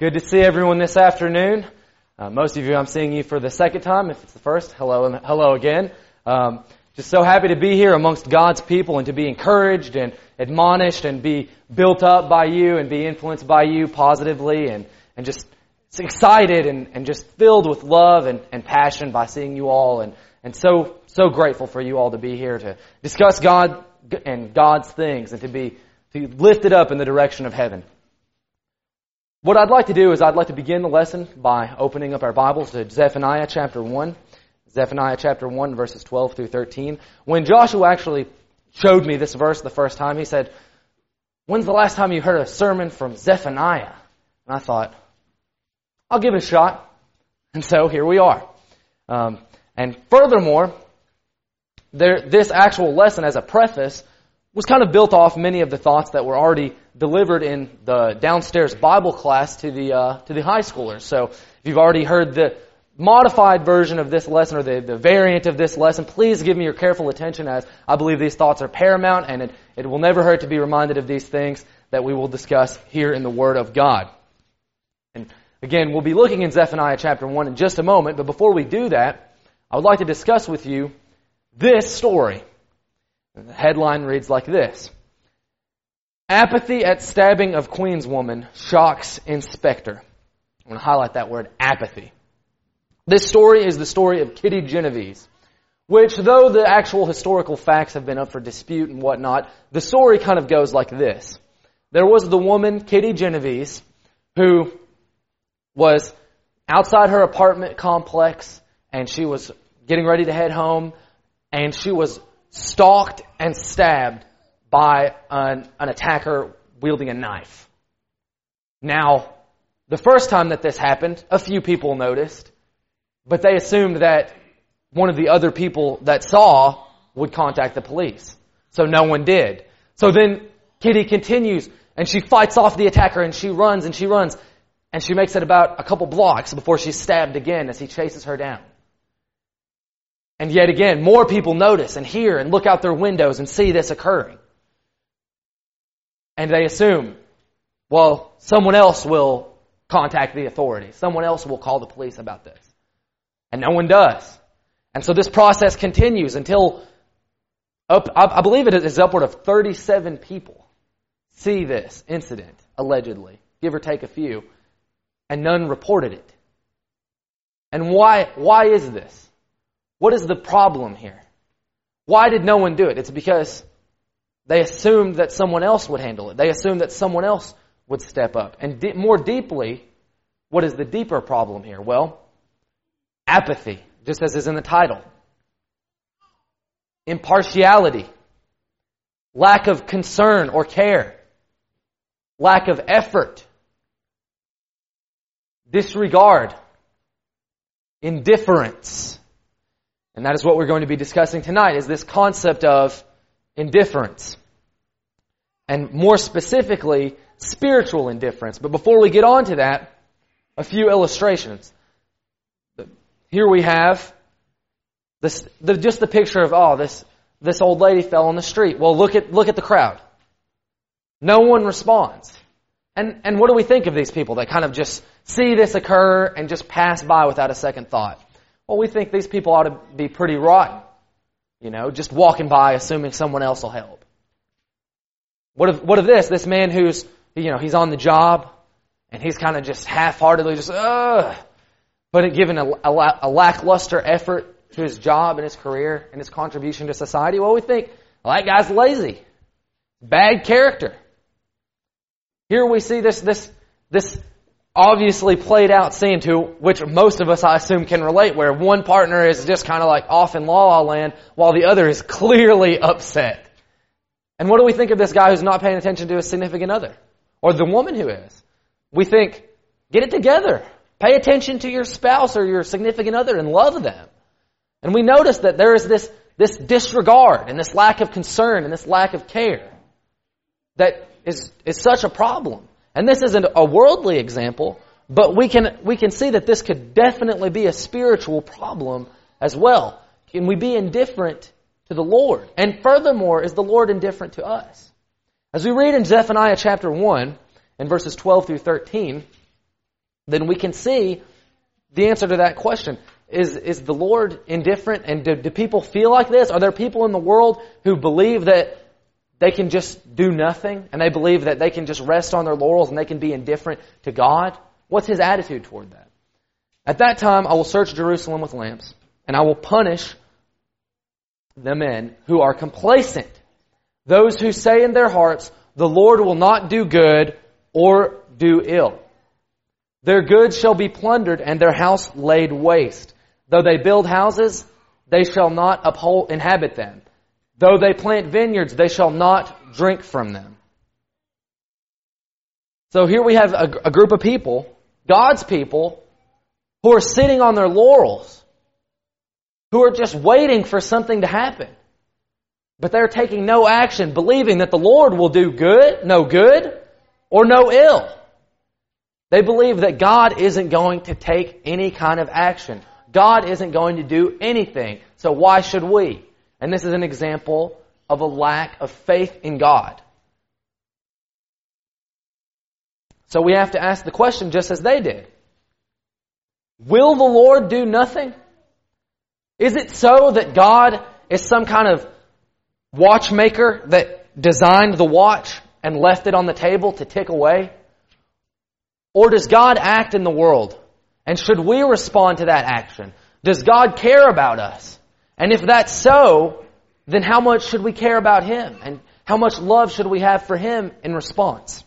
Good to see everyone this afternoon. Uh, most of you, I'm seeing you for the second time. If it's the first, hello and hello again. Um, just so happy to be here amongst God's people and to be encouraged and admonished and be built up by you and be influenced by you positively and, and just excited and, and just filled with love and, and passion by seeing you all and, and so, so grateful for you all to be here to discuss God and God's things and to be to lift it up in the direction of heaven. What I'd like to do is I'd like to begin the lesson by opening up our Bibles to Zephaniah chapter 1. Zephaniah chapter 1 verses 12 through 13. When Joshua actually showed me this verse the first time, he said, When's the last time you heard a sermon from Zephaniah? And I thought, I'll give it a shot. And so here we are. Um, and furthermore, there, this actual lesson as a preface was kind of built off many of the thoughts that were already delivered in the downstairs Bible class to the uh, to the high schoolers. So if you've already heard the modified version of this lesson or the, the variant of this lesson, please give me your careful attention as I believe these thoughts are paramount and it, it will never hurt to be reminded of these things that we will discuss here in the Word of God. And again, we'll be looking in Zephaniah chapter 1 in just a moment, but before we do that, I would like to discuss with you this story. And the headline reads like this. Apathy at stabbing of Queenswoman shocks inspector. I'm going to highlight that word, apathy. This story is the story of Kitty Genovese, which though the actual historical facts have been up for dispute and whatnot, the story kind of goes like this. There was the woman, Kitty Genovese, who was outside her apartment complex and she was getting ready to head home and she was stalked and stabbed by an, an attacker wielding a knife. Now, the first time that this happened, a few people noticed, but they assumed that one of the other people that saw would contact the police. So no one did. So then Kitty continues and she fights off the attacker and she runs and she runs and she makes it about a couple blocks before she's stabbed again as he chases her down. And yet again, more people notice and hear and look out their windows and see this occurring. And they assume, well, someone else will contact the authorities. Someone else will call the police about this. And no one does. And so this process continues until, up, I believe it is upward of 37 people see this incident, allegedly, give or take a few, and none reported it. And why, why is this? What is the problem here? Why did no one do it? It's because they assumed that someone else would handle it. They assumed that someone else would step up. And more deeply, what is the deeper problem here? Well, apathy, just as is in the title. Impartiality. Lack of concern or care. Lack of effort. Disregard. Indifference. And that is what we're going to be discussing tonight, is this concept of indifference. And more specifically, spiritual indifference. But before we get on to that, a few illustrations. Here we have this, the, just the picture of, oh, this, this old lady fell on the street. Well, look at, look at the crowd. No one responds. And, and what do we think of these people that kind of just see this occur and just pass by without a second thought? Well, we think these people ought to be pretty rotten. You know, just walking by assuming someone else will help. What of, what of this? This man who's, you know, he's on the job and he's kind of just half-heartedly just, ugh, but given a, a, a lackluster effort to his job and his career and his contribution to society, well, we think, well, that guy's lazy. Bad character. Here we see this, this, this obviously played out scene to which most of us, I assume, can relate, where one partner is just kind of like off in la la land while the other is clearly upset. And what do we think of this guy who's not paying attention to his significant other? Or the woman who is? We think, get it together. Pay attention to your spouse or your significant other and love them. And we notice that there is this, this disregard and this lack of concern and this lack of care that is, is such a problem. And this isn't a worldly example, but we can, we can see that this could definitely be a spiritual problem as well. Can we be indifferent to the Lord? And furthermore, is the Lord indifferent to us? As we read in Zephaniah chapter 1 and verses 12 through 13, then we can see the answer to that question. Is, is the Lord indifferent and do, do people feel like this? Are there people in the world who believe that they can just do nothing and they believe that they can just rest on their laurels and they can be indifferent to God? What's his attitude toward that? At that time, I will search Jerusalem with lamps and I will punish the men who are complacent. Those who say in their hearts, the Lord will not do good or do ill. Their goods shall be plundered and their house laid waste. Though they build houses, they shall not uphold, inhabit them. Though they plant vineyards, they shall not drink from them. So here we have a, a group of people, God's people, who are sitting on their laurels, who are just waiting for something to happen. But they're taking no action, believing that the Lord will do good, no good, or no ill. They believe that God isn't going to take any kind of action. God isn't going to do anything. So why should we? And this is an example of a lack of faith in God. So we have to ask the question just as they did. Will the Lord do nothing? Is it so that God is some kind of watchmaker that designed the watch and left it on the table to tick away? Or does God act in the world? And should we respond to that action? Does God care about us? And if that's so, then how much should we care about Him? And how much love should we have for Him in response?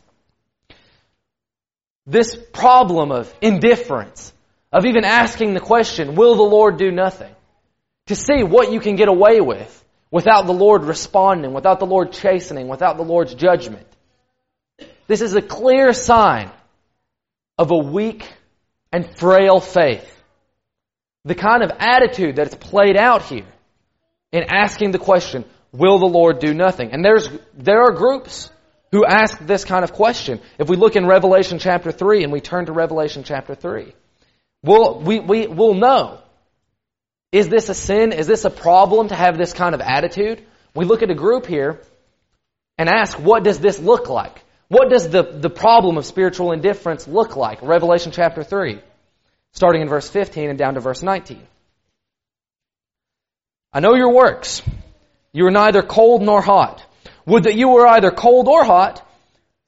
This problem of indifference, of even asking the question, will the Lord do nothing? To see what you can get away with without the Lord responding, without the Lord chastening, without the Lord's judgment. This is a clear sign of a weak and frail faith. The kind of attitude that is played out here in asking the question, will the Lord do nothing? And there's, there are groups who ask this kind of question. If we look in Revelation chapter 3 and we turn to Revelation chapter 3, we'll, we, we, we'll know. Is this a sin? Is this a problem to have this kind of attitude? We look at a group here and ask, what does this look like? What does the, the problem of spiritual indifference look like? Revelation chapter 3, starting in verse 15 and down to verse 19. I know your works. You are neither cold nor hot. Would that you were either cold or hot.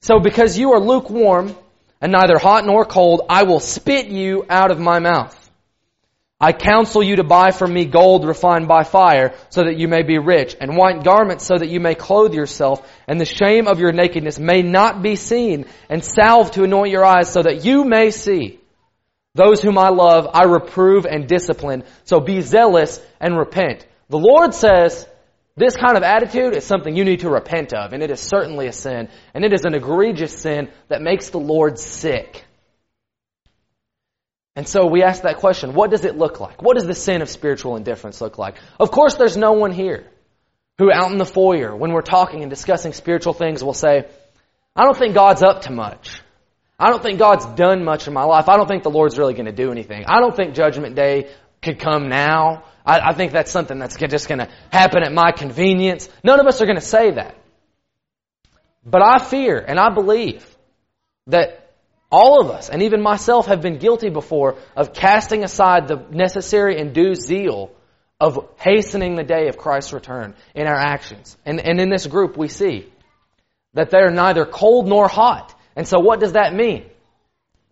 So because you are lukewarm and neither hot nor cold, I will spit you out of my mouth. I counsel you to buy from me gold refined by fire, so that you may be rich, and white garments so that you may clothe yourself, and the shame of your nakedness may not be seen, and salve to anoint your eyes so that you may see. Those whom I love, I reprove and discipline, so be zealous and repent. The Lord says, this kind of attitude is something you need to repent of, and it is certainly a sin, and it is an egregious sin that makes the Lord sick. And so we ask that question, what does it look like? What does the sin of spiritual indifference look like? Of course, there's no one here who out in the foyer, when we're talking and discussing spiritual things, will say, I don't think God's up to much. I don't think God's done much in my life. I don't think the Lord's really going to do anything. I don't think Judgment Day could come now. I, I think that's something that's just going to happen at my convenience. None of us are going to say that. But I fear and I believe that all of us, and even myself, have been guilty before of casting aside the necessary and due zeal of hastening the day of Christ's return in our actions. And, and in this group, we see that they're neither cold nor hot. And so, what does that mean?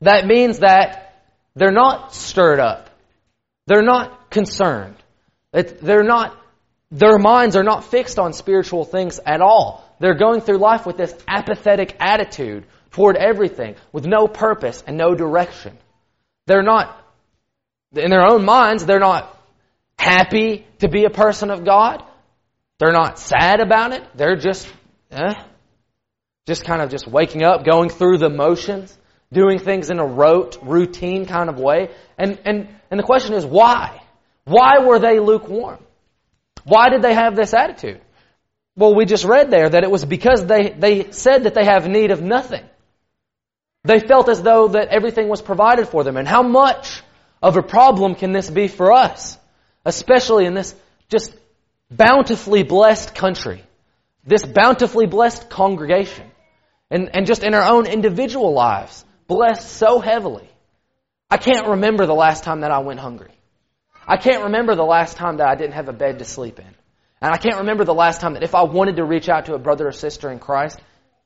That means that they're not stirred up, they're not concerned, they're not. Their minds are not fixed on spiritual things at all. They're going through life with this apathetic attitude toward everything with no purpose and no direction. They're not, in their own minds, they're not happy to be a person of God. They're not sad about it. They're just, eh, just kind of just waking up, going through the motions, doing things in a rote, routine kind of way. And, and, and the question is, why? Why were they lukewarm? Why did they have this attitude? Well, we just read there that it was because they, they said that they have need of nothing. They felt as though that everything was provided for them. And how much of a problem can this be for us? Especially in this just bountifully blessed country. This bountifully blessed congregation. And, and just in our own individual lives. Blessed so heavily. I can't remember the last time that I went hungry. I can't remember the last time that I didn't have a bed to sleep in. And I can't remember the last time that if I wanted to reach out to a brother or sister in Christ,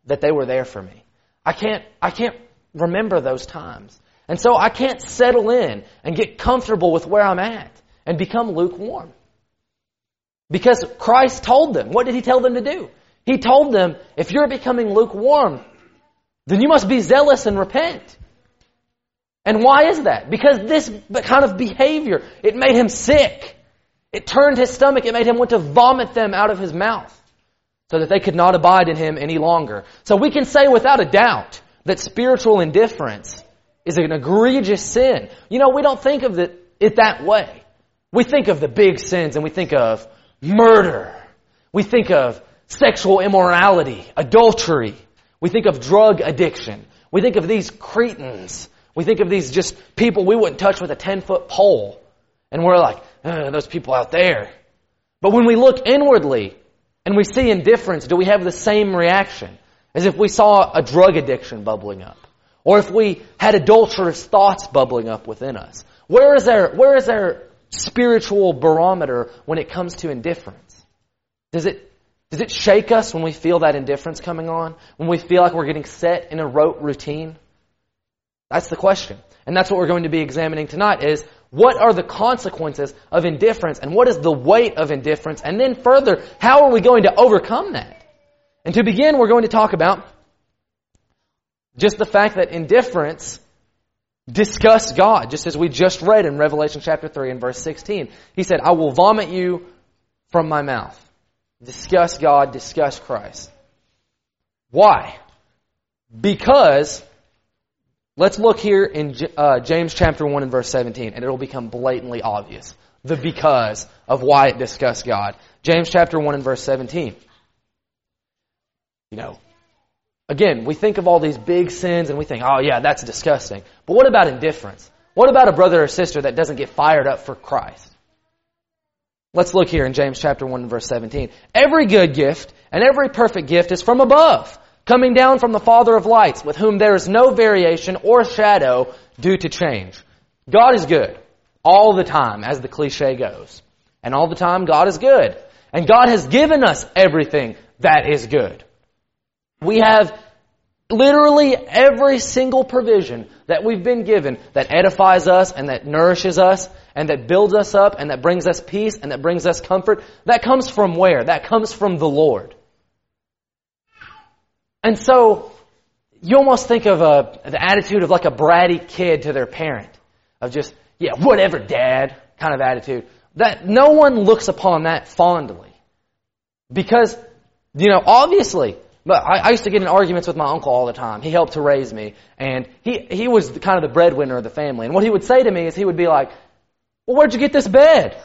that they were there for me. I can't, I can't remember those times. And so I can't settle in and get comfortable with where I'm at and become lukewarm. Because Christ told them. What did He tell them to do? He told them, if you're becoming lukewarm, then you must be zealous and repent. And why is that? Because this kind of behavior, it made him sick. It turned his stomach. It made him want to vomit them out of his mouth so that they could not abide in him any longer. So we can say without a doubt that spiritual indifference is an egregious sin. You know, we don't think of it, that way. We think of the big sins and we think of murder. We think of sexual immorality, adultery. We think of drug addiction. We think of these cretins. We think of these just people we wouldn't touch with a 10 foot pole. And we're like, uh, those people out there. But when we look inwardly and we see indifference, do we have the same reaction as if we saw a drug addiction bubbling up? Or if we had adulterous thoughts bubbling up within us? Where is our, where is our spiritual barometer when it comes to indifference? Does it, does it shake us when we feel that indifference coming on? When we feel like we're getting set in a rote routine? That's the question. And that's what we're going to be examining tonight is what are the consequences of indifference and what is the weight of indifference? And then further, how are we going to overcome that? And to begin, we're going to talk about just the fact that indifference disgusts God, just as we just read in Revelation chapter 3 and verse 16. He said, I will vomit you from my mouth. Discuss God, discuss Christ. Why? Because Let's look here in uh, James chapter 1 and verse 17, and it'll become blatantly obvious. The because of why it discussed God. James chapter 1 and verse 17. You know, again, we think of all these big sins and we think, oh yeah, that's disgusting. But what about indifference? What about a brother or sister that doesn't get fired up for Christ? Let's look here in James chapter 1 and verse 17. Every good gift and every perfect gift is from above coming down from the Father of lights, with whom there is no variation or shadow due to change. God is good all the time, as the cliche goes. And all the time, God is good. And God has given us everything that is good. We have literally every single provision that we've been given that edifies us and that nourishes us and that builds us up and that brings us peace and that brings us comfort. That comes from where? That comes from the Lord. And so, you almost think of a, the attitude of like a bratty kid to their parent. Of just, yeah, whatever, dad, kind of attitude. That no one looks upon that fondly. Because, you know, obviously, but I, I used to get in arguments with my uncle all the time. He helped to raise me, and he, he was kind of the breadwinner of the family. And what he would say to me is he would be like, well, where'd you get this bed?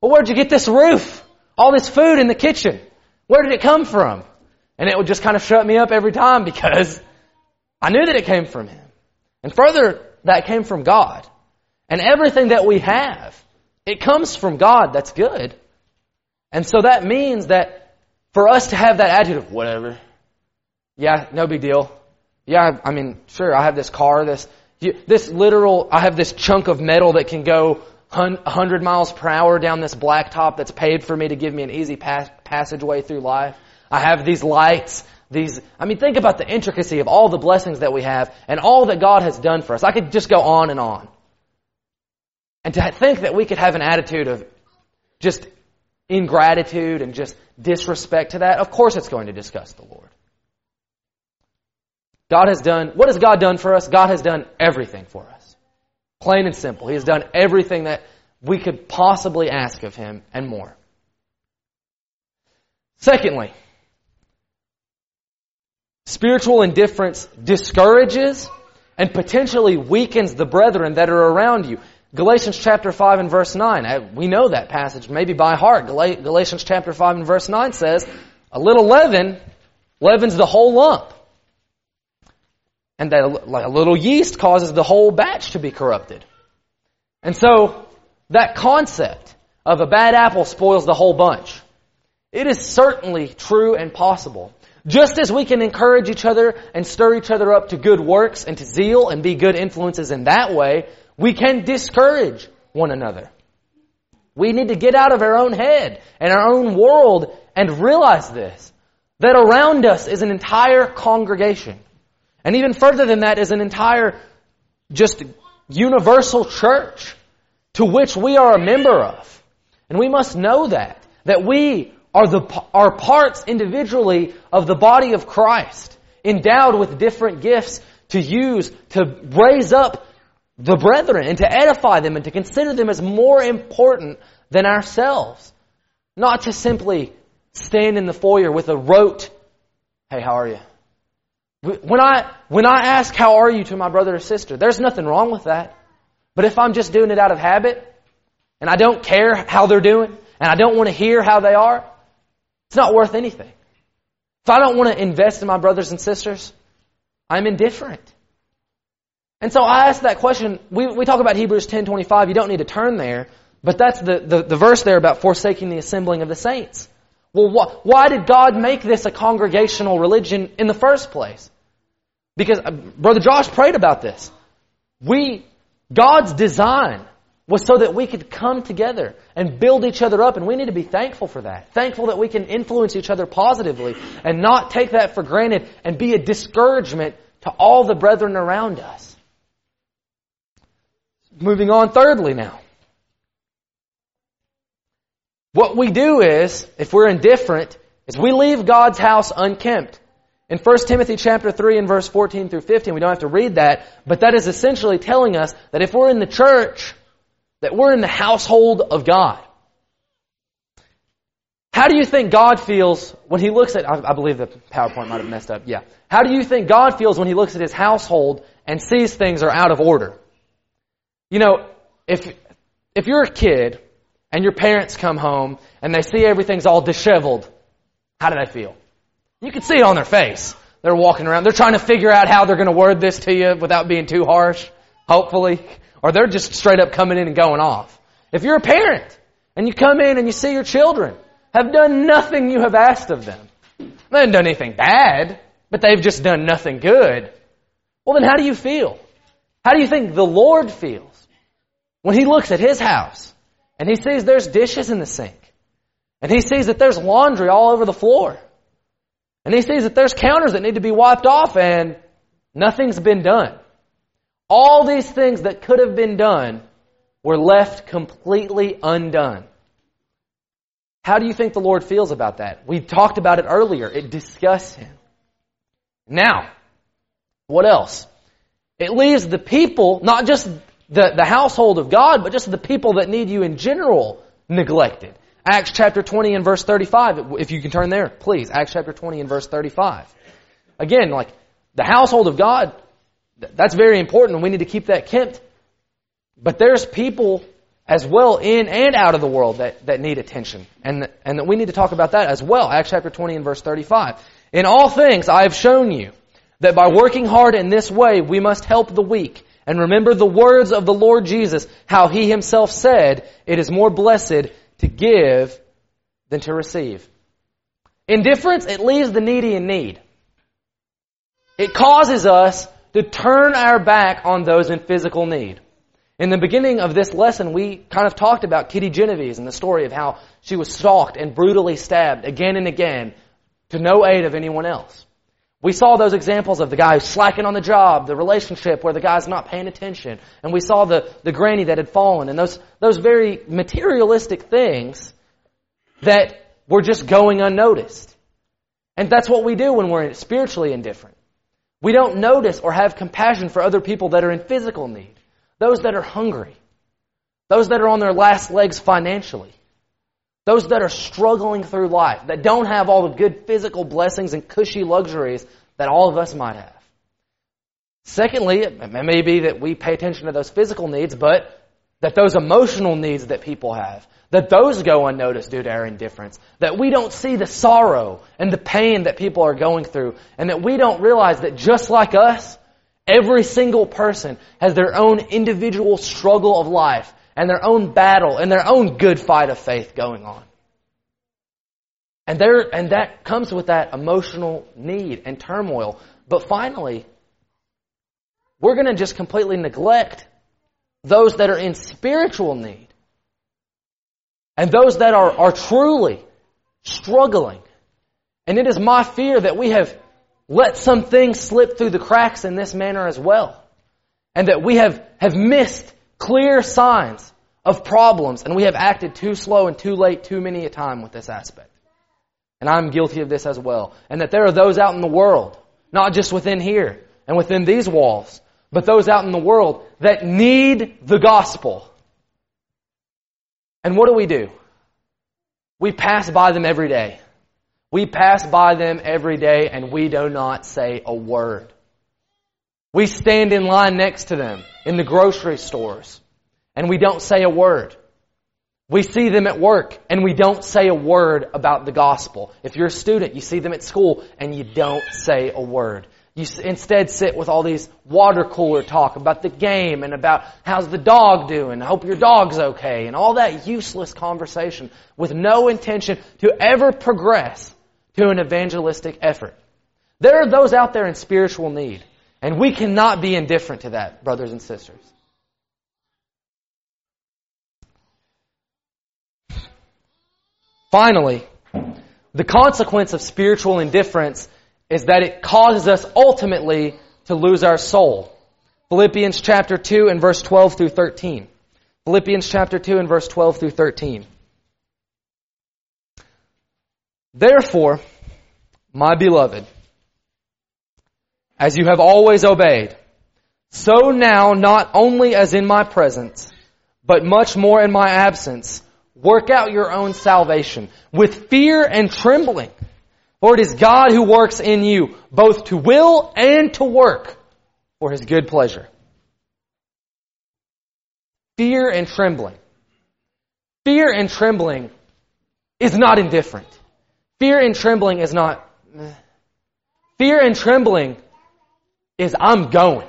Well, where'd you get this roof? All this food in the kitchen? Where did it come from? And it would just kind of shut me up every time because I knew that it came from Him. And further, that came from God. And everything that we have, it comes from God that's good. And so that means that for us to have that attitude of whatever, yeah, no big deal. Yeah, I mean, sure, I have this car, this, this literal, I have this chunk of metal that can go 100 miles per hour down this blacktop that's paid for me to give me an easy pass, passageway through life. I have these lights, these, I mean, think about the intricacy of all the blessings that we have and all that God has done for us. I could just go on and on. And to think that we could have an attitude of just ingratitude and just disrespect to that, of course it's going to disgust the Lord. God has done, what has God done for us? God has done everything for us. Plain and simple. He has done everything that we could possibly ask of Him and more. Secondly, Spiritual indifference discourages and potentially weakens the brethren that are around you. Galatians chapter 5 and verse 9. Uh, we know that passage maybe by heart. Galatians chapter 5 and verse 9 says, a little leaven leavens the whole lump. And that a little yeast causes the whole batch to be corrupted. And so, that concept of a bad apple spoils the whole bunch. It is certainly true and possible Just as we can encourage each other and stir each other up to good works and to zeal and be good influences in that way, we can discourage one another. We need to get out of our own head and our own world and realize this. That around us is an entire congregation. And even further than that is an entire just universal church to which we are a member of. And we must know that. That we are the, are parts individually of the body of Christ, endowed with different gifts to use to raise up the brethren and to edify them and to consider them as more important than ourselves. Not to simply stand in the foyer with a rote, hey, how are you? When I, when I ask how are you to my brother or sister, there's nothing wrong with that. But if I'm just doing it out of habit, and I don't care how they're doing, and I don't want to hear how they are, it's not worth anything. If I don't want to invest in my brothers and sisters, I'm indifferent. And so I ask that question. We, we talk about Hebrews 10.25. You don't need to turn there. But that's the, the, the verse there about forsaking the assembling of the saints. Well, wh- why did God make this a congregational religion in the first place? Because uh, Brother Josh prayed about this. We, God's design was so that we could come together and build each other up, and we need to be thankful for that. Thankful that we can influence each other positively and not take that for granted and be a discouragement to all the brethren around us. Moving on, thirdly, now. What we do is, if we're indifferent, is we leave God's house unkempt. In 1 Timothy chapter 3 and verse 14 through 15, we don't have to read that, but that is essentially telling us that if we're in the church, that we're in the household of God. How do you think God feels when He looks at, I believe the PowerPoint might have messed up, yeah. How do you think God feels when He looks at His household and sees things are out of order? You know, if, if you're a kid and your parents come home and they see everything's all disheveled, how do they feel? You can see it on their face. They're walking around. They're trying to figure out how they're going to word this to you without being too harsh, hopefully. Or they're just straight up coming in and going off. If you're a parent and you come in and you see your children have done nothing you have asked of them, they haven't done anything bad, but they've just done nothing good. Well, then how do you feel? How do you think the Lord feels when He looks at His house and He sees there's dishes in the sink and He sees that there's laundry all over the floor and He sees that there's counters that need to be wiped off and nothing's been done? All these things that could have been done were left completely undone. How do you think the Lord feels about that? We talked about it earlier. It disgusts him. Now, what else? It leaves the people, not just the, the household of God, but just the people that need you in general, neglected. Acts chapter 20 and verse 35, if you can turn there, please. Acts chapter 20 and verse 35. Again, like, the household of God that's very important, we need to keep that kept. But there's people as well in and out of the world that, that need attention. And, and that we need to talk about that as well. Acts chapter 20 and verse 35. In all things I have shown you that by working hard in this way we must help the weak. And remember the words of the Lord Jesus, how he himself said, it is more blessed to give than to receive. Indifference, it leaves the needy in need. It causes us to turn our back on those in physical need. In the beginning of this lesson, we kind of talked about Kitty Genovese and the story of how she was stalked and brutally stabbed again and again to no aid of anyone else. We saw those examples of the guy who's slacking on the job, the relationship where the guy's not paying attention, and we saw the, the granny that had fallen, and those, those very materialistic things that were just going unnoticed. And that's what we do when we're spiritually indifferent. We don't notice or have compassion for other people that are in physical need, those that are hungry, those that are on their last legs financially, those that are struggling through life, that don't have all the good physical blessings and cushy luxuries that all of us might have. Secondly, it may be that we pay attention to those physical needs, but that those emotional needs that people have, that those go unnoticed due to our indifference, that we don't see the sorrow and the pain that people are going through, and that we don't realize that just like us, every single person has their own individual struggle of life and their own battle and their own good fight of faith going on. And there, and that comes with that emotional need and turmoil. But finally, we're going to just completely neglect those that are in spiritual need. And those that are, are truly struggling. And it is my fear that we have let some things slip through the cracks in this manner as well. And that we have, have missed clear signs of problems and we have acted too slow and too late too many a time with this aspect. And I'm guilty of this as well. And that there are those out in the world, not just within here and within these walls, but those out in the world that need the gospel. And what do we do? We pass by them every day. We pass by them every day and we do not say a word. We stand in line next to them in the grocery stores and we don't say a word. We see them at work and we don't say a word about the gospel. If you're a student, you see them at school and you don't say a word. You instead sit with all these water cooler talk about the game and about how's the dog doing, I hope your dog's okay, and all that useless conversation with no intention to ever progress to an evangelistic effort. There are those out there in spiritual need, and we cannot be indifferent to that, brothers and sisters. Finally, the consequence of spiritual indifference is that it causes us ultimately to lose our soul. Philippians chapter 2 and verse 12 through 13. Philippians chapter 2 and verse 12 through 13. Therefore, my beloved, as you have always obeyed, so now not only as in my presence, but much more in my absence, Work out your own salvation with fear and trembling. For it is God who works in you, both to will and to work for His good pleasure. Fear and trembling. Fear and trembling is not indifferent. Fear and trembling is not. Eh. Fear and trembling is I'm going.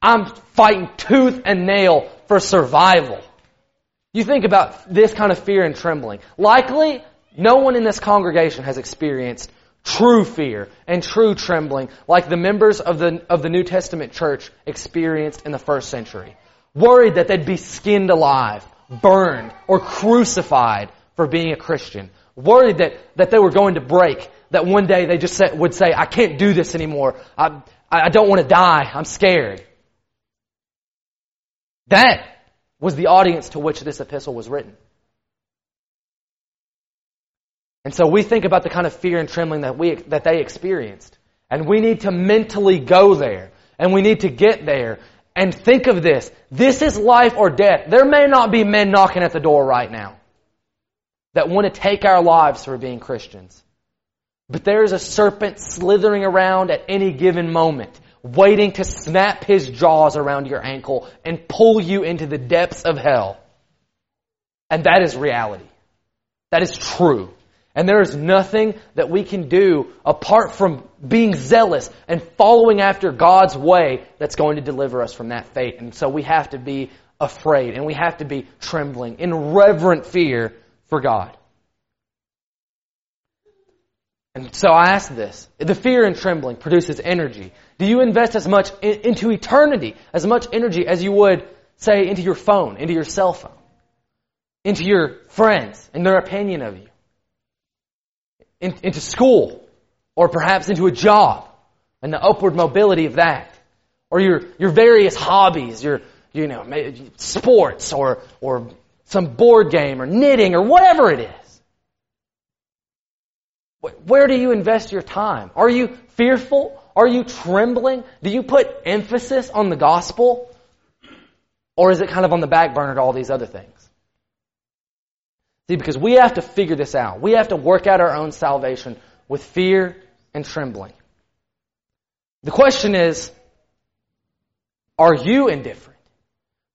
I'm fighting tooth and nail for survival. You think about this kind of fear and trembling. Likely, no one in this congregation has experienced true fear and true trembling like the members of the, of the New Testament church experienced in the first century. Worried that they'd be skinned alive, burned, or crucified for being a Christian. Worried that, that they were going to break, that one day they just would say, I can't do this anymore. I, I don't want to die. I'm scared. That was the audience to which this epistle was written. And so we think about the kind of fear and trembling that we, that they experienced. And we need to mentally go there. And we need to get there. And think of this. This is life or death. There may not be men knocking at the door right now that want to take our lives for being Christians. But there is a serpent slithering around at any given moment waiting to snap his jaws around your ankle and pull you into the depths of hell. And that is reality. That is true. And there is nothing that we can do apart from being zealous and following after God's way that's going to deliver us from that fate. And so we have to be afraid and we have to be trembling in reverent fear for God. And so I ask this. The fear and trembling produces energy. Do you invest as much in, into eternity, as much energy as you would, say, into your phone, into your cell phone, into your friends and their opinion of you, in, into school, or perhaps into a job and the upward mobility of that, or your, your various hobbies, your, you know, sports or, or some board game or knitting or whatever it is. Where do you invest your time? Are you fearful? Are you trembling? Do you put emphasis on the gospel? Or is it kind of on the back burner to all these other things? See, because we have to figure this out. We have to work out our own salvation with fear and trembling. The question is, are you indifferent?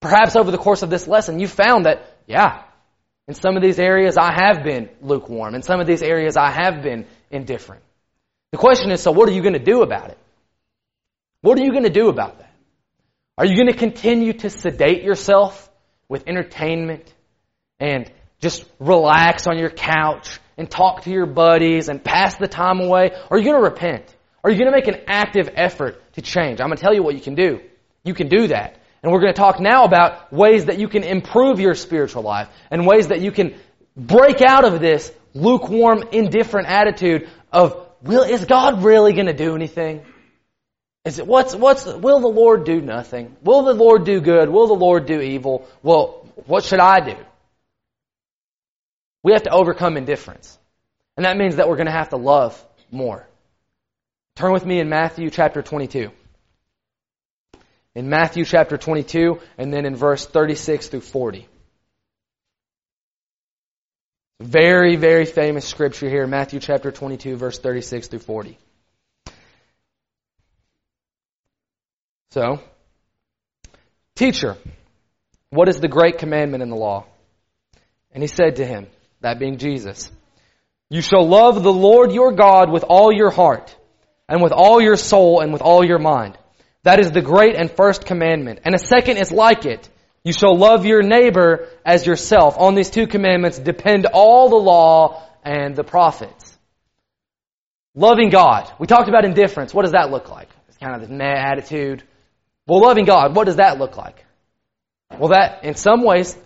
Perhaps over the course of this lesson, you found that, yeah, in some of these areas, I have been lukewarm. In some of these areas, I have been indifferent. The question is, so what are you going to do about it? What are you going to do about that? Are you going to continue to sedate yourself with entertainment and just relax on your couch and talk to your buddies and pass the time away? Or are you going to repent? Are you going to make an active effort to change? I'm going to tell you what you can do. You can do that. And we're going to talk now about ways that you can improve your spiritual life and ways that you can break out of this lukewarm, indifferent attitude of, will, is God really going to do anything? Is it, what's, what's, will the Lord do nothing? Will the Lord do good? Will the Lord do evil? Well, what should I do? We have to overcome indifference. And that means that we're going to have to love more. Turn with me in Matthew chapter 22. In Matthew chapter 22, and then in verse 36 through 40. Very, very famous scripture here, Matthew chapter 22, verse 36 through 40. So, teacher, what is the great commandment in the law? And he said to him, that being Jesus, you shall love the Lord your God with all your heart, and with all your soul, and with all your mind. That is the great and first commandment. And a second is like it. You shall love your neighbor as yourself. On these two commandments depend all the law and the prophets. Loving God. We talked about indifference. What does that look like? It's kind of this meh attitude. Well, loving God, what does that look like? Well, that, in some ways,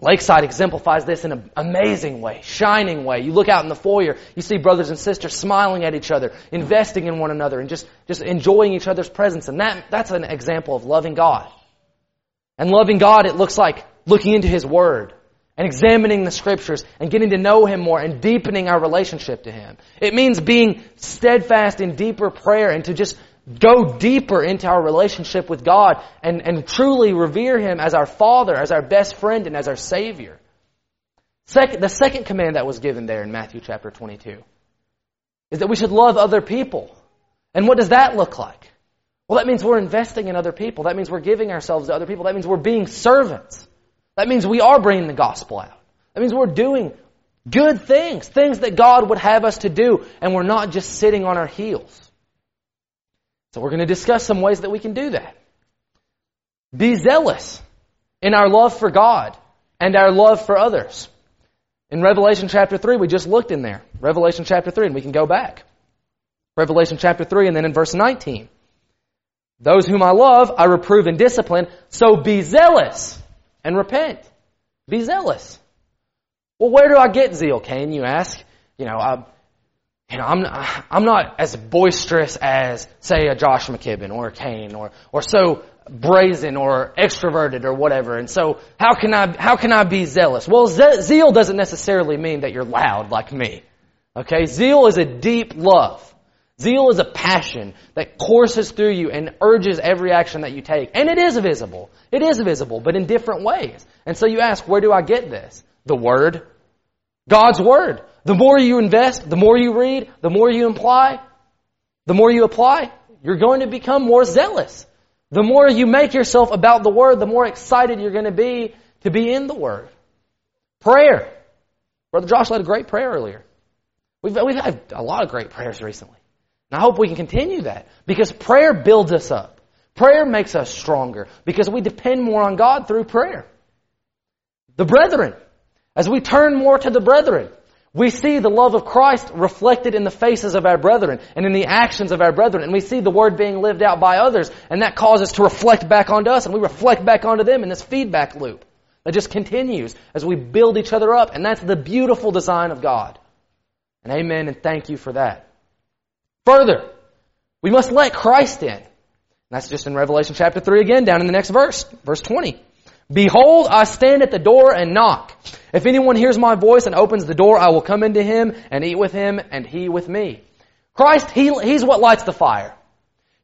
Lakeside exemplifies this in an amazing way, shining way. You look out in the foyer, you see brothers and sisters smiling at each other, investing in one another, and just, just enjoying each other's presence. And that, that's an example of loving God. And loving God, it looks like looking into His Word and examining the Scriptures and getting to know Him more and deepening our relationship to Him. It means being steadfast in deeper prayer and to just go deeper into our relationship with God and, and truly revere Him as our Father, as our best friend, and as our Savior. Second, the second command that was given there in Matthew chapter 22 is that we should love other people. And what does that look like? Well, that means we're investing in other people. That means we're giving ourselves to other people. That means we're being servants. That means we are bringing the gospel out. That means we're doing good things, things that God would have us to do, and we're not just sitting on our heels. So we're going to discuss some ways that we can do that. Be zealous in our love for God and our love for others. In Revelation chapter 3, we just looked in there. Revelation chapter 3, and we can go back. Revelation chapter 3, and then in verse 19. Those whom I love, I reprove and discipline. So be zealous and repent. Be zealous. Well, where do I get zeal, Cain? You ask. You know, I, you know, I'm I'm not as boisterous as say a Josh McKibben or a Cain or or so brazen or extroverted or whatever. And so, how can I how can I be zealous? Well, zeal doesn't necessarily mean that you're loud like me. Okay, zeal is a deep love. Zeal is a passion that courses through you and urges every action that you take. And it is visible. It is visible, but in different ways. And so you ask, where do I get this? The Word. God's Word. The more you invest, the more you read, the more you imply, the more you apply, you're going to become more zealous. The more you make yourself about the Word, the more excited you're going to be to be in the Word. Prayer. Brother Josh led a great prayer earlier. We've, we've had a lot of great prayers recently. And I hope we can continue that because prayer builds us up. Prayer makes us stronger because we depend more on God through prayer. The brethren, as we turn more to the brethren, we see the love of Christ reflected in the faces of our brethren and in the actions of our brethren. And we see the word being lived out by others. And that causes us to reflect back onto us and we reflect back onto them in this feedback loop that just continues as we build each other up. And that's the beautiful design of God. And amen and thank you for that. Further, we must let Christ in. That's just in Revelation chapter 3 again, down in the next verse, verse 20. Behold, I stand at the door and knock. If anyone hears my voice and opens the door, I will come into him and eat with him and he with me. Christ, he, He's what lights the fire.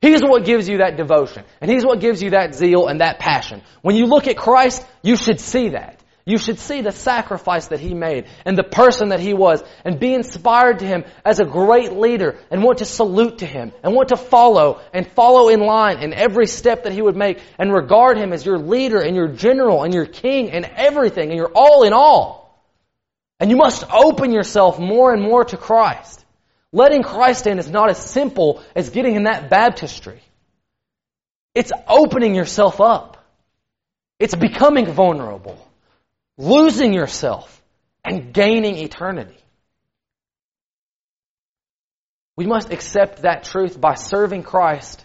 He's what gives you that devotion. And He's what gives you that zeal and that passion. When you look at Christ, you should see that. You should see the sacrifice that he made and the person that he was and be inspired to him as a great leader and want to salute to him and want to follow and follow in line in every step that he would make and regard him as your leader and your general and your king and everything and your all in all. And you must open yourself more and more to Christ. Letting Christ in is not as simple as getting in that baptistry. It's opening yourself up. It's becoming vulnerable losing yourself, and gaining eternity. We must accept that truth by serving Christ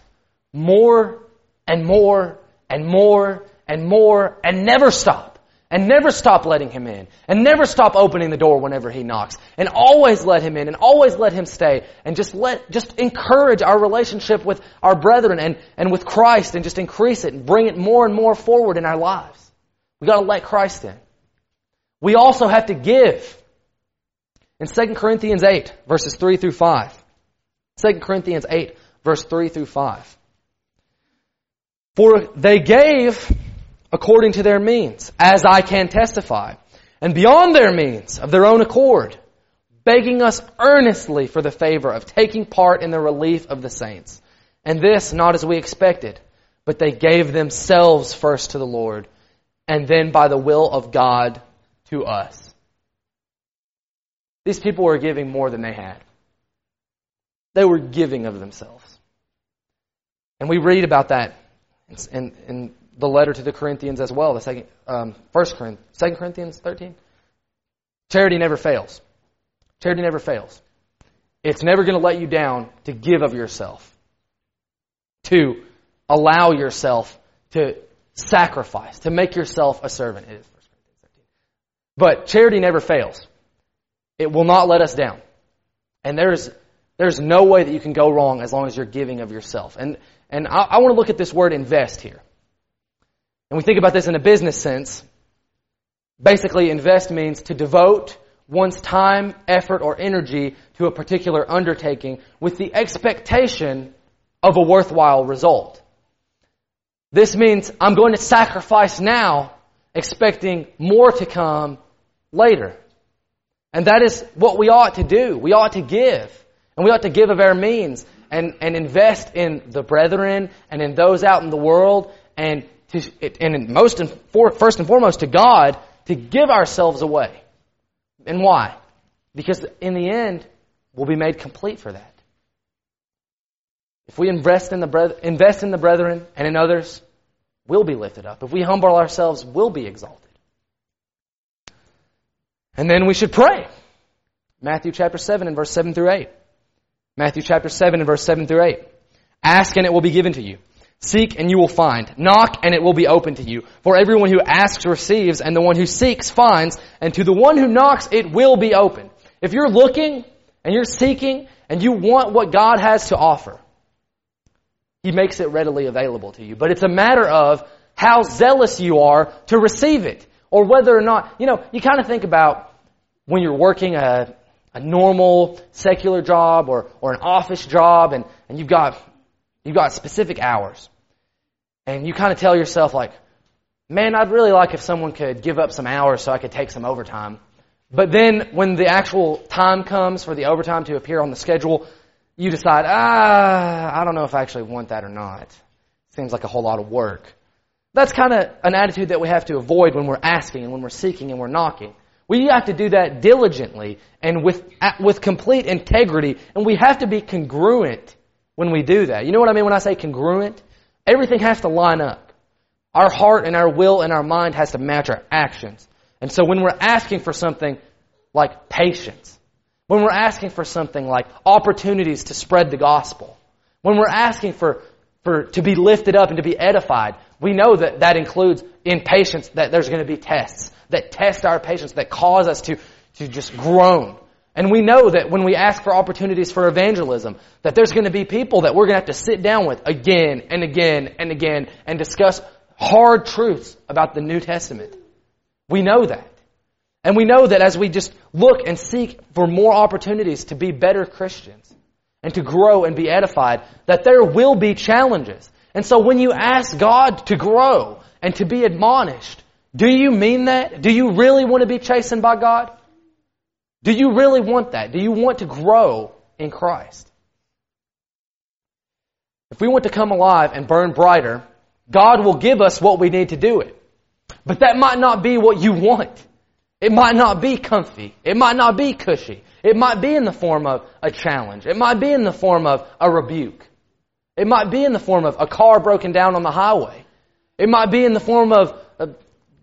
more and more and more and more and never stop. And never stop letting him in. And never stop opening the door whenever he knocks. And always let him in and always let him stay. And just let, just encourage our relationship with our brethren and, and with Christ and just increase it and bring it more and more forward in our lives. We gotta let Christ in. We also have to give. In 2 Corinthians 8, verses 3 through 5. 2 Corinthians 8, verse 3 through 5. For they gave according to their means, as I can testify, and beyond their means, of their own accord, begging us earnestly for the favor of taking part in the relief of the saints. And this not as we expected, but they gave themselves first to the Lord, and then by the will of God to us. These people were giving more than they had. They were giving of themselves. And we read about that in, in the letter to the Corinthians as well, the second, um, First Corinthians, Second Corinthians 13. Charity never fails. Charity never fails. It's never going to let you down to give of yourself, to allow yourself to sacrifice, to make yourself a servant. It is First Corinthians 13. But charity never fails. It will not let us down. And there's there's no way that you can go wrong as long as you're giving of yourself. And and I, I want to look at this word invest here. And we think about this in a business sense. Basically, invest means to devote one's time, effort, or energy to a particular undertaking with the expectation of a worthwhile result. This means I'm going to sacrifice now, expecting more to come later. And that is what we ought to do. We ought to give. And we ought to give of our means and, and invest in the brethren and in those out in the world and to, and most and for, first and foremost to God to give ourselves away. And why? Because in the end, we'll be made complete for that. If we invest in the invest in the brethren and in others, we'll be lifted up. If we humble ourselves, we'll be exalted. And then we should pray. Matthew chapter 7 and verse 7 through 8. Matthew chapter 7 and verse 7 through 8. Ask and it will be given to you. Seek and you will find. Knock and it will be open to you. For everyone who asks receives, and the one who seeks finds, and to the one who knocks it will be open. If you're looking and you're seeking and you want what God has to offer, He makes it readily available to you. But it's a matter of how zealous you are to receive it. Or whether or not, you know, you kind of think about when you're working a, a normal secular job or, or an office job and, and you've got You've got specific hours. And you kind of tell yourself, like, man, I'd really like if someone could give up some hours so I could take some overtime. But then when the actual time comes for the overtime to appear on the schedule, you decide, ah, I don't know if I actually want that or not. Seems like a whole lot of work. That's kind of an attitude that we have to avoid when we're asking and when we're seeking and we're knocking. We have to do that diligently and with, with complete integrity, and we have to be congruent when we do that. You know what I mean when I say congruent? Everything has to line up. Our heart and our will and our mind has to match our actions. And so when we're asking for something like patience, when we're asking for something like opportunities to spread the gospel, when we're asking for, for to be lifted up and to be edified, we know that that includes in patience that there's going to be tests that test our patience, that cause us to, to just groan and we know that when we ask for opportunities for evangelism, that there's going to be people that we're going to have to sit down with again and again and again and discuss hard truths about the New Testament. We know that. And we know that as we just look and seek for more opportunities to be better Christians and to grow and be edified, that there will be challenges. And so when you ask God to grow and to be admonished, do you mean that? Do you really want to be chastened by God? Do you really want that? Do you want to grow in Christ? If we want to come alive and burn brighter, God will give us what we need to do it. But that might not be what you want. It might not be comfy. It might not be cushy. It might be in the form of a challenge. It might be in the form of a rebuke. It might be in the form of a car broken down on the highway. It might be in the form of uh,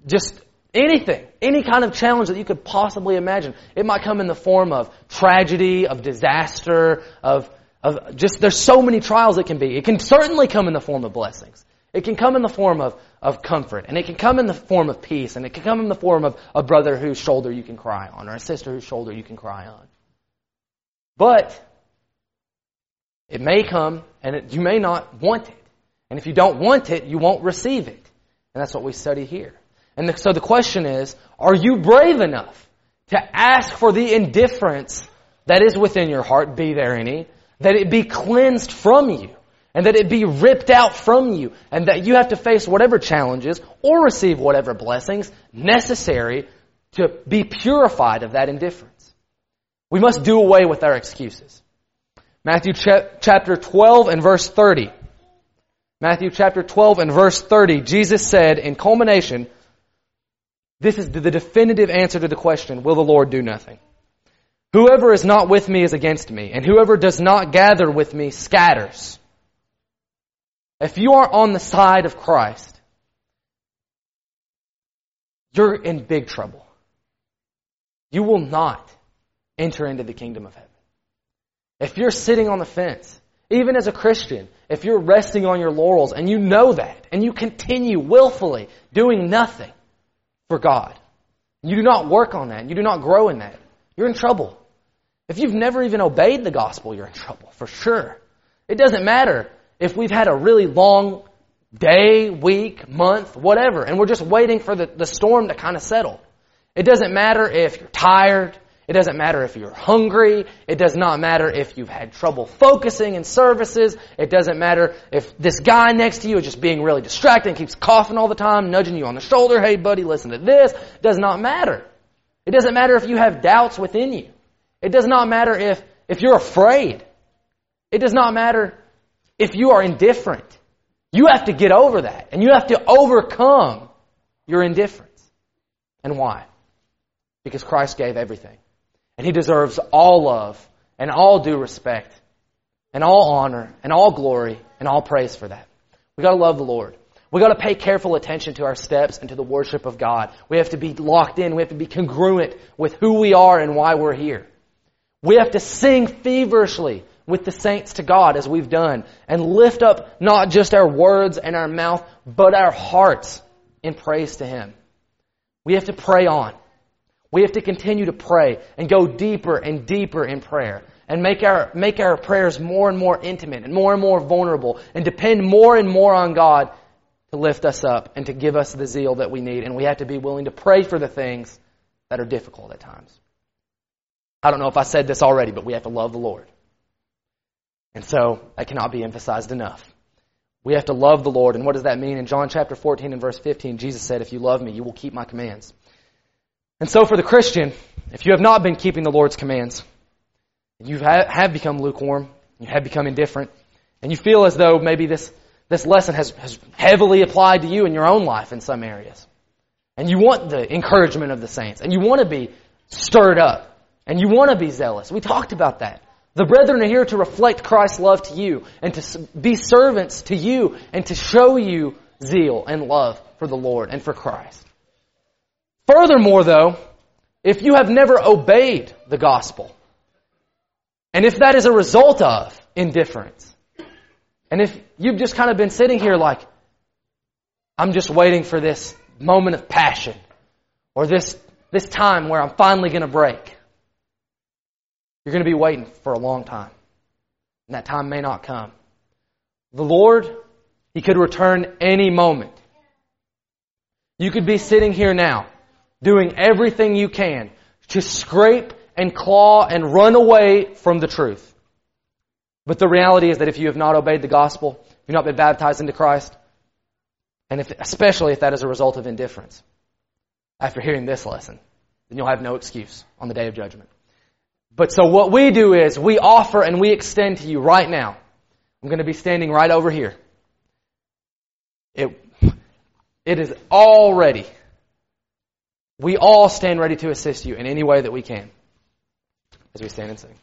just Anything, any kind of challenge that you could possibly imagine. It might come in the form of tragedy, of disaster, of of just, there's so many trials it can be. It can certainly come in the form of blessings. It can come in the form of, of comfort, and it can come in the form of peace, and it can come in the form of a brother whose shoulder you can cry on, or a sister whose shoulder you can cry on. But it may come, and it, you may not want it. And if you don't want it, you won't receive it. And that's what we study here. And the, so the question is, are you brave enough to ask for the indifference that is within your heart, be there any, that it be cleansed from you, and that it be ripped out from you, and that you have to face whatever challenges or receive whatever blessings necessary to be purified of that indifference. We must do away with our excuses. Matthew chapter 12 and verse 30. Matthew chapter 12 and verse 30, Jesus said in culmination, this is the definitive answer to the question, will the Lord do nothing? Whoever is not with me is against me, and whoever does not gather with me scatters. If you are on the side of Christ, you're in big trouble. You will not enter into the kingdom of heaven. If you're sitting on the fence, even as a Christian, if you're resting on your laurels and you know that, and you continue willfully doing nothing for God, you do not work on that, you do not grow in that, you're in trouble. If you've never even obeyed the gospel, you're in trouble, for sure. It doesn't matter if we've had a really long day, week, month, whatever, and we're just waiting for the, the storm to kind of settle. It doesn't matter if you're tired. It doesn't matter if you're hungry. It does not matter if you've had trouble focusing in services. It doesn't matter if this guy next to you is just being really distracted and keeps coughing all the time, nudging you on the shoulder. Hey buddy, listen to this. It does not matter. It doesn't matter if you have doubts within you. It does not matter if, if you're afraid. It does not matter if you are indifferent. You have to get over that. And you have to overcome your indifference. And why? Because Christ gave everything. And He deserves all love and all due respect and all honor and all glory and all praise for that. We gotta love the Lord. We gotta pay careful attention to our steps and to the worship of God. We have to be locked in. We have to be congruent with who we are and why we're here. We have to sing feverishly with the saints to God as we've done and lift up not just our words and our mouth, but our hearts in praise to Him. We have to pray on. We have to continue to pray and go deeper and deeper in prayer and make our, make our prayers more and more intimate and more and more vulnerable and depend more and more on God to lift us up and to give us the zeal that we need. And we have to be willing to pray for the things that are difficult at times. I don't know if I said this already, but we have to love the Lord. And so that cannot be emphasized enough. We have to love the Lord. And what does that mean? In John chapter 14 and verse 15, Jesus said, If you love me, you will keep my commands. And so for the Christian, if you have not been keeping the Lord's commands, you have become lukewarm, you have become indifferent, and you feel as though maybe this, this lesson has, has heavily applied to you in your own life in some areas. And you want the encouragement of the saints, and you want to be stirred up, and you want to be zealous. We talked about that. The brethren are here to reflect Christ's love to you and to be servants to you and to show you zeal and love for the Lord and for Christ. Furthermore, though, if you have never obeyed the gospel, and if that is a result of indifference, and if you've just kind of been sitting here like, I'm just waiting for this moment of passion, or this, this time where I'm finally going to break, you're going to be waiting for a long time. And that time may not come. The Lord, He could return any moment. You could be sitting here now, doing everything you can to scrape and claw and run away from the truth. But the reality is that if you have not obeyed the gospel, you've not been baptized into Christ, and if, especially if that is a result of indifference, after hearing this lesson, then you'll have no excuse on the day of judgment. But so what we do is we offer and we extend to you right now. I'm going to be standing right over here. It, it is all ready. We all stand ready to assist you in any way that we can as we stand and sing.